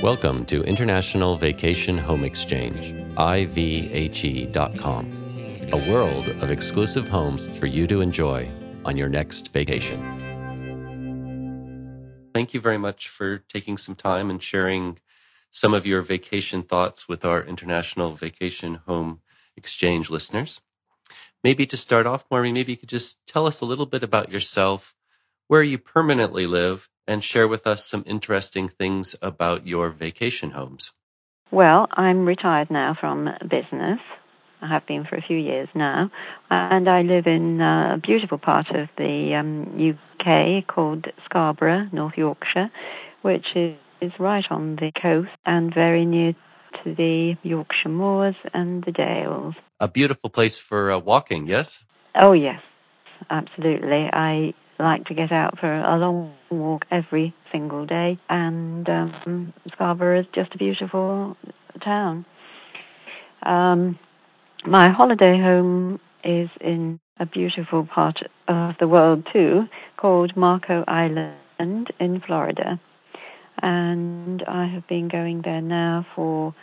Welcome to International Vacation Home Exchange, IVHE.com, a world of exclusive homes for you to enjoy on your next vacation. Thank you very much for taking some time and sharing some of your vacation thoughts with our International Vacation Home Exchange listeners. Maybe to start off, Maureen, maybe you could just tell us a little bit about yourself, where you permanently live, and share with us some interesting things about your vacation homes. Well, I'm retired now from business. I have been for a few years now, and I live in a beautiful part of the um, UK called Scarborough, North Yorkshire, which is, is right on the coast and very near to the Yorkshire Moors and the Dales. A beautiful place for uh, walking, yes? Oh, yes, absolutely. I like to get out for a long walk every single day, and um, Scarborough is just a beautiful town. Um, my holiday home is in a beautiful part of the world too, called Marco Island in Florida, and I have been going there now for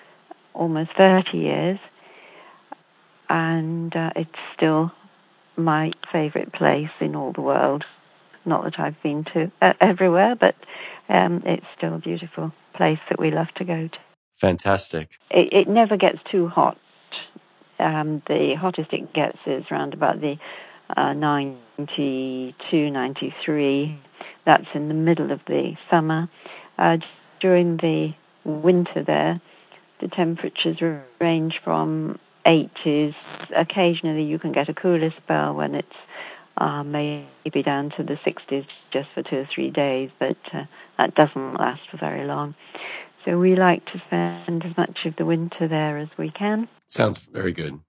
almost 30 years, and uh, it's still my favorite place in all the world. Not that I've been to uh, everywhere, but um, it's still a beautiful place that we love to go to. Fantastic. It, it never gets too hot. Um, the hottest it gets is around about the uh, 92, 93. That's in the middle of the summer. Uh, during the winter there, the temperatures range from 80s. Occasionally you can get a cooler spell when it's uh, maybe down to the 60s just for two or three days, but uh, that doesn't last for very long. So we like to spend as much of the winter there as we can. Sounds very good.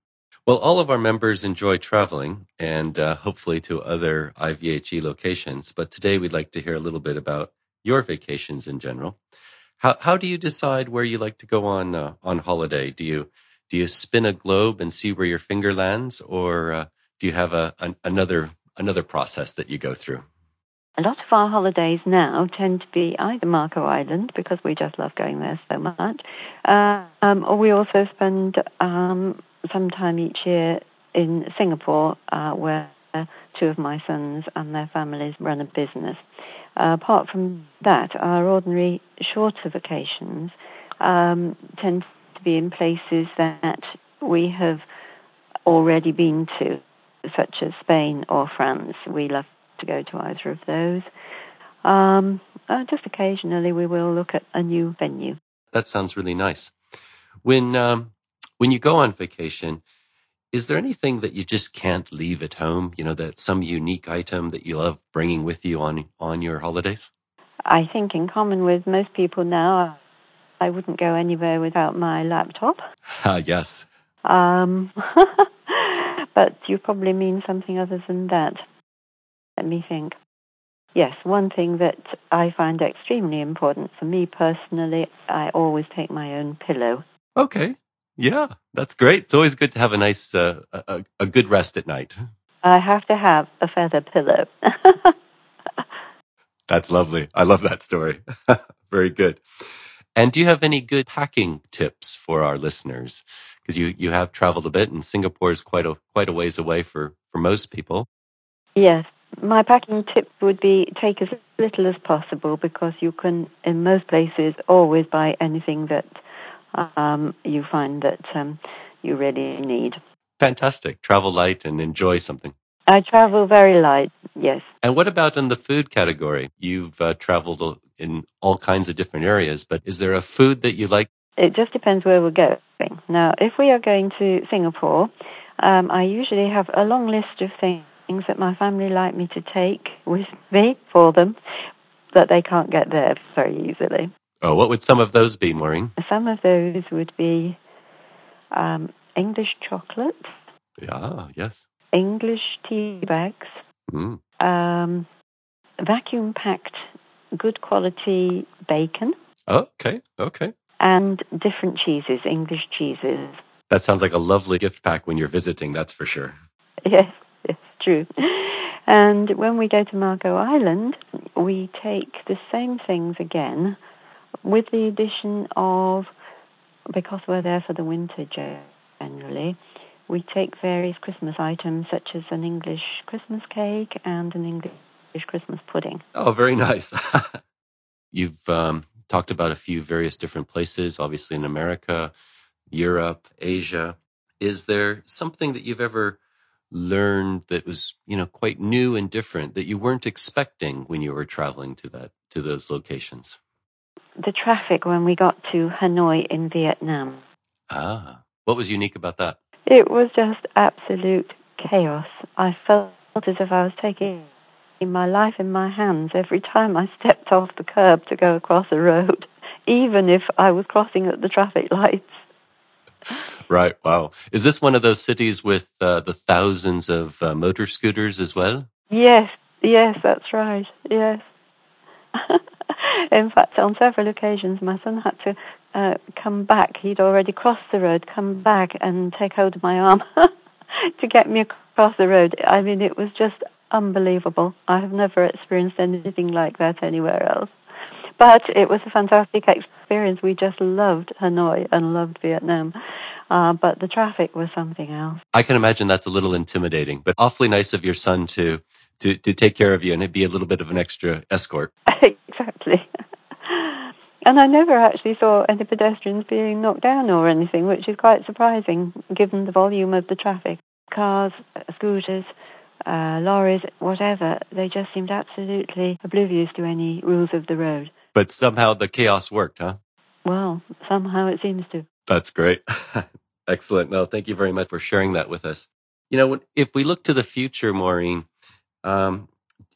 Well, all of our members enjoy traveling and uh, hopefully to other IVHE locations, but today we'd like to hear a little bit about your vacations in general. How how do you decide where you like to go on uh, on holiday? Do you do you spin a globe and see where your finger lands, or uh, do you have a an, another another process that you go through? A lot of our holidays now tend to be either Marco Island because we just love going there so much, uh, um, or we also spend um, some time each year in Singapore, uh, where two of my sons and their families run a business. Uh, apart from that, our ordinary shorter vacations um, tend to be in places that we have already been to, such as Spain or France. We love to go to either of those. Um, uh, just occasionally, we will look at a new venue. That sounds really nice. When um, when you go on vacation, is there anything that you just can't leave at home? You know, that some unique item that you love bringing with you on on your holidays? I think, in common with most people now, I wouldn't go anywhere without my laptop. Ah, yes. Um, but you probably mean something other than that. Let me think. Yes, one thing that I find extremely important for me personally, I always take my own pillow. Okay. Yeah, that's great. It's always good to have a nice, uh, a, a good rest at night. I have to have a feather pillow. that's lovely. I love that story. Very good. And do you have any good packing tips for our listeners? Because you, you have traveled a bit, and Singapore is quite a quite a ways away for, for most people. Yes, my packing tip would be take as little as possible because you can, in most places, always buy anything that um, you find that um, you really need. Fantastic. Travel light and enjoy something. I travel very light, yes. And what about in the food category? You've uh, traveled in all kinds of different areas, but is there a food that you like? It just depends where we're going. Now, if we are going to Singapore, um, I usually have a long list of things that my family like me to take with me for them that they can't get there very easily. Oh, what would some of those be, Maureen? Some of those would be um, English chocolate. Yeah, yes. English tea bags. Mm. Um, vacuum packed, good quality bacon. Oh, okay, okay. And different cheeses, English cheeses. That sounds like a lovely gift pack when you're visiting, that's for sure. Yes, it's true. And when we go to Marco Island, we take the same things again with the addition of, because we're there for the winter generally, we take various Christmas items such as an English Christmas cake and an English Christmas pudding. Oh, very nice. You've um, talked about a few various different places, obviously in America, Europe, Asia. Is there something that you've ever learned that was, you know, quite new and different that you weren't expecting when you were traveling to that to those locations? The traffic when we got to Hanoi in Vietnam. Ah, what was unique about that? It was just absolute chaos. I felt as if I was taking my life in my hands every time I stepped off the curb to go across a road, even if I was crossing at the traffic lights. Right. Wow. Is this one of those cities with uh, the thousands of uh, motor scooters as well? Yes. Yes, that's right. Yes. in fact, on several occasions, my son had to uh, come back. He'd already crossed the road, come back and take hold of my arm to get me across the road. I mean, it was just unbelievable. I have never experienced anything like that anywhere else. But it was a fantastic experience. We just loved Hanoi and loved Vietnam. Uh, but the traffic was something else. I can imagine that's a little intimidating, but awfully nice of your son to to, to take care of you and be a little bit of an extra escort. exactly. And I never actually saw any pedestrians being knocked down or anything, which is quite surprising given the volume of the traffic. Cars, scooters, uh, lorries, whatever, they just seemed absolutely oblivious to any rules of the road. But somehow the chaos worked, huh? Well, somehow it seems to. That's great. Excellent. No, thank you very much for sharing that with us. You know, if we look to the future, Maureen, um,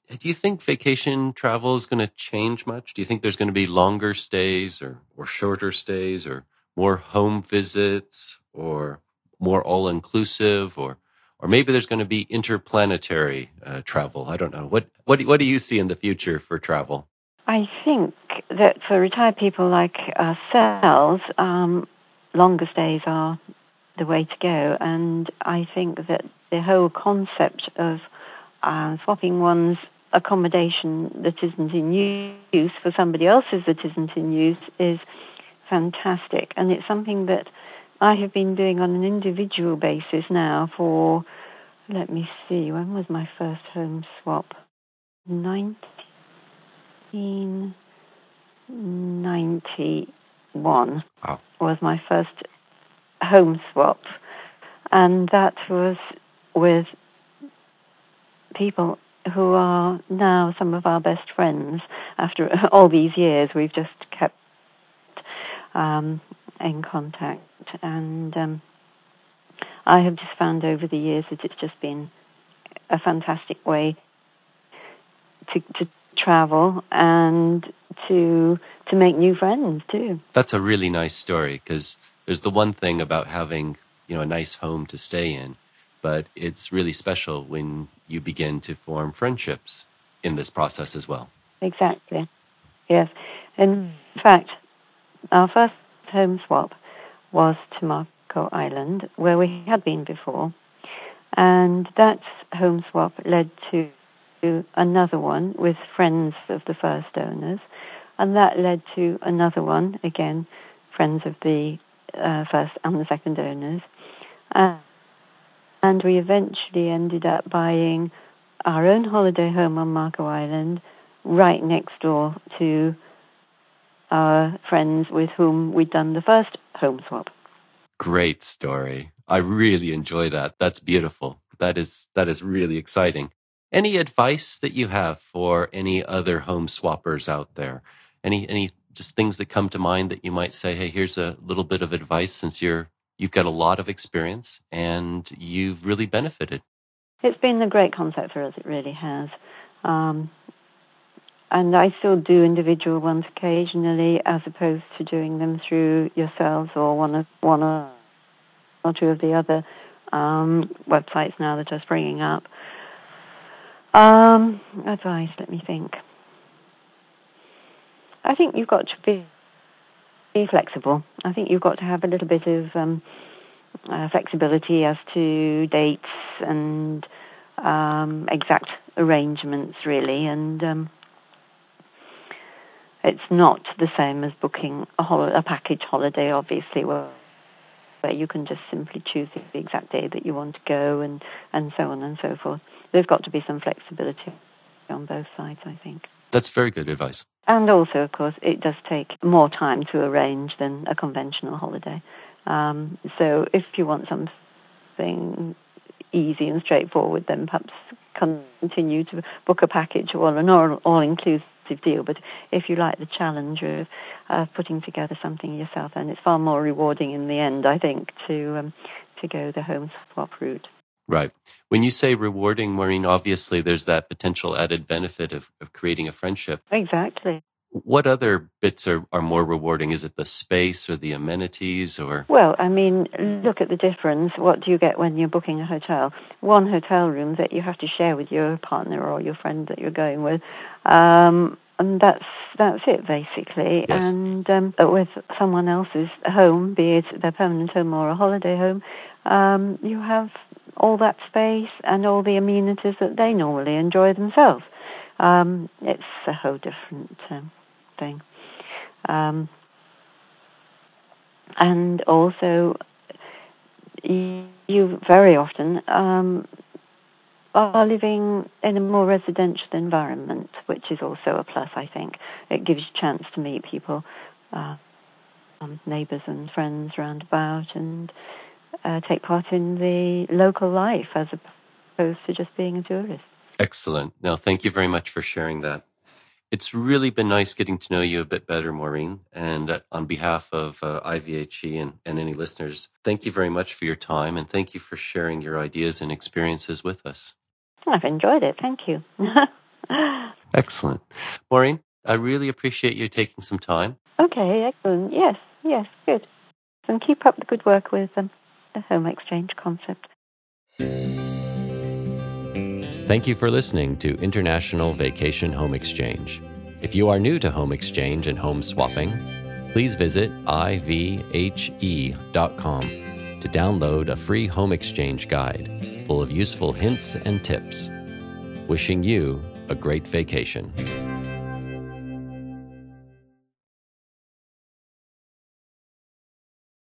do you think vacation travel is going to change much? Do you think there's going to be longer stays or, or shorter stays or more home visits or more all inclusive or or maybe there's going to be interplanetary uh, travel. I don't know. What what what do you see in the future for travel? I think that for retired people like ourselves, um, longer stays are the way to go, and I think that the whole concept of uh, swapping one's accommodation that isn't in use for somebody else's that isn't in use is fantastic, and it's something that I have been doing on an individual basis now for, let me see, when was my first home swap? 1991 wow. was my first home swap. And that was with people who are now some of our best friends. After all these years, we've just kept um, in contact. And um, I have just found over the years that it's just been a fantastic way to, to travel and to to make new friends too. That's a really nice story because there's the one thing about having you know a nice home to stay in, but it's really special when you begin to form friendships in this process as well. Exactly. Yes. In fact, our first home swap was to Marco Island, where we had been before. And that home swap led to another one with friends of the first owners. And that led to another one, again, friends of the uh, first and the second owners. Uh, and we eventually ended up buying our own holiday home on Marco Island right next door to our friends with whom we'd done the first home swap. Great story. I really enjoy that. That's beautiful. That is that is really exciting. Any advice that you have for any other home swappers out there? Any any just things that come to mind that you might say, hey, here's a little bit of advice since you're you've got a lot of experience and you've really benefited. It's been a great concept for us. It really has. Um, and I still do individual ones occasionally, as opposed to doing them through yourselves or one of one or, or two of the other um, websites now that are springing up. Um, advice, let me think. I think you've got to be, be flexible. I think you've got to have a little bit of um, uh, flexibility as to dates and um, exact arrangements really, and um, it's not the same as booking a, hol- a package holiday, obviously, where, where you can just simply choose the exact day that you want to go and, and so on and so forth. There's got to be some flexibility on both sides, I think. That's very good advice. And also, of course, it does take more time to arrange than a conventional holiday. Um, so if you want something easy and straightforward, then perhaps continue to book a package or an all inclusive deal. But if you like the challenge of uh, putting together something yourself, then it's far more rewarding in the end, I think, to um, to go the home swap route. Right. When you say rewarding, Maureen, obviously there's that potential added benefit of, of creating a friendship. Exactly. What other bits are, are more rewarding? Is it the space or the amenities or? Well, I mean, look at the difference. What do you get when you're booking a hotel? One hotel room that you have to share with your partner or your friend that you're going with. Um, and that's that's it basically. Yes. And um, with someone else's home, be it their permanent home or a holiday home, um, you have all that space and all the amenities that they normally enjoy themselves. Um, it's a whole different um, thing. Um, and also, you very often um, are living in a more residential environment, which is also a plus, I think. It gives you a chance to meet people, uh, um, neighbours and friends round about, and uh, take part in the local life as opposed to just being a tourist. Excellent. Now, thank you very much for sharing that. It's really been nice getting to know you a bit better, Maureen. And uh, on behalf of uh, IVHE and, and any listeners, thank you very much for your time and thank you for sharing your ideas and experiences with us. I've enjoyed it. Thank you. excellent. Maureen, I really appreciate you taking some time. Okay, excellent. Yes, yes, good. And keep up the good work with um, the home exchange concept. Thank you for listening to International Vacation Home Exchange. If you are new to home exchange and home swapping, please visit ivhe.com to download a free home exchange guide full of useful hints and tips. Wishing you a great vacation.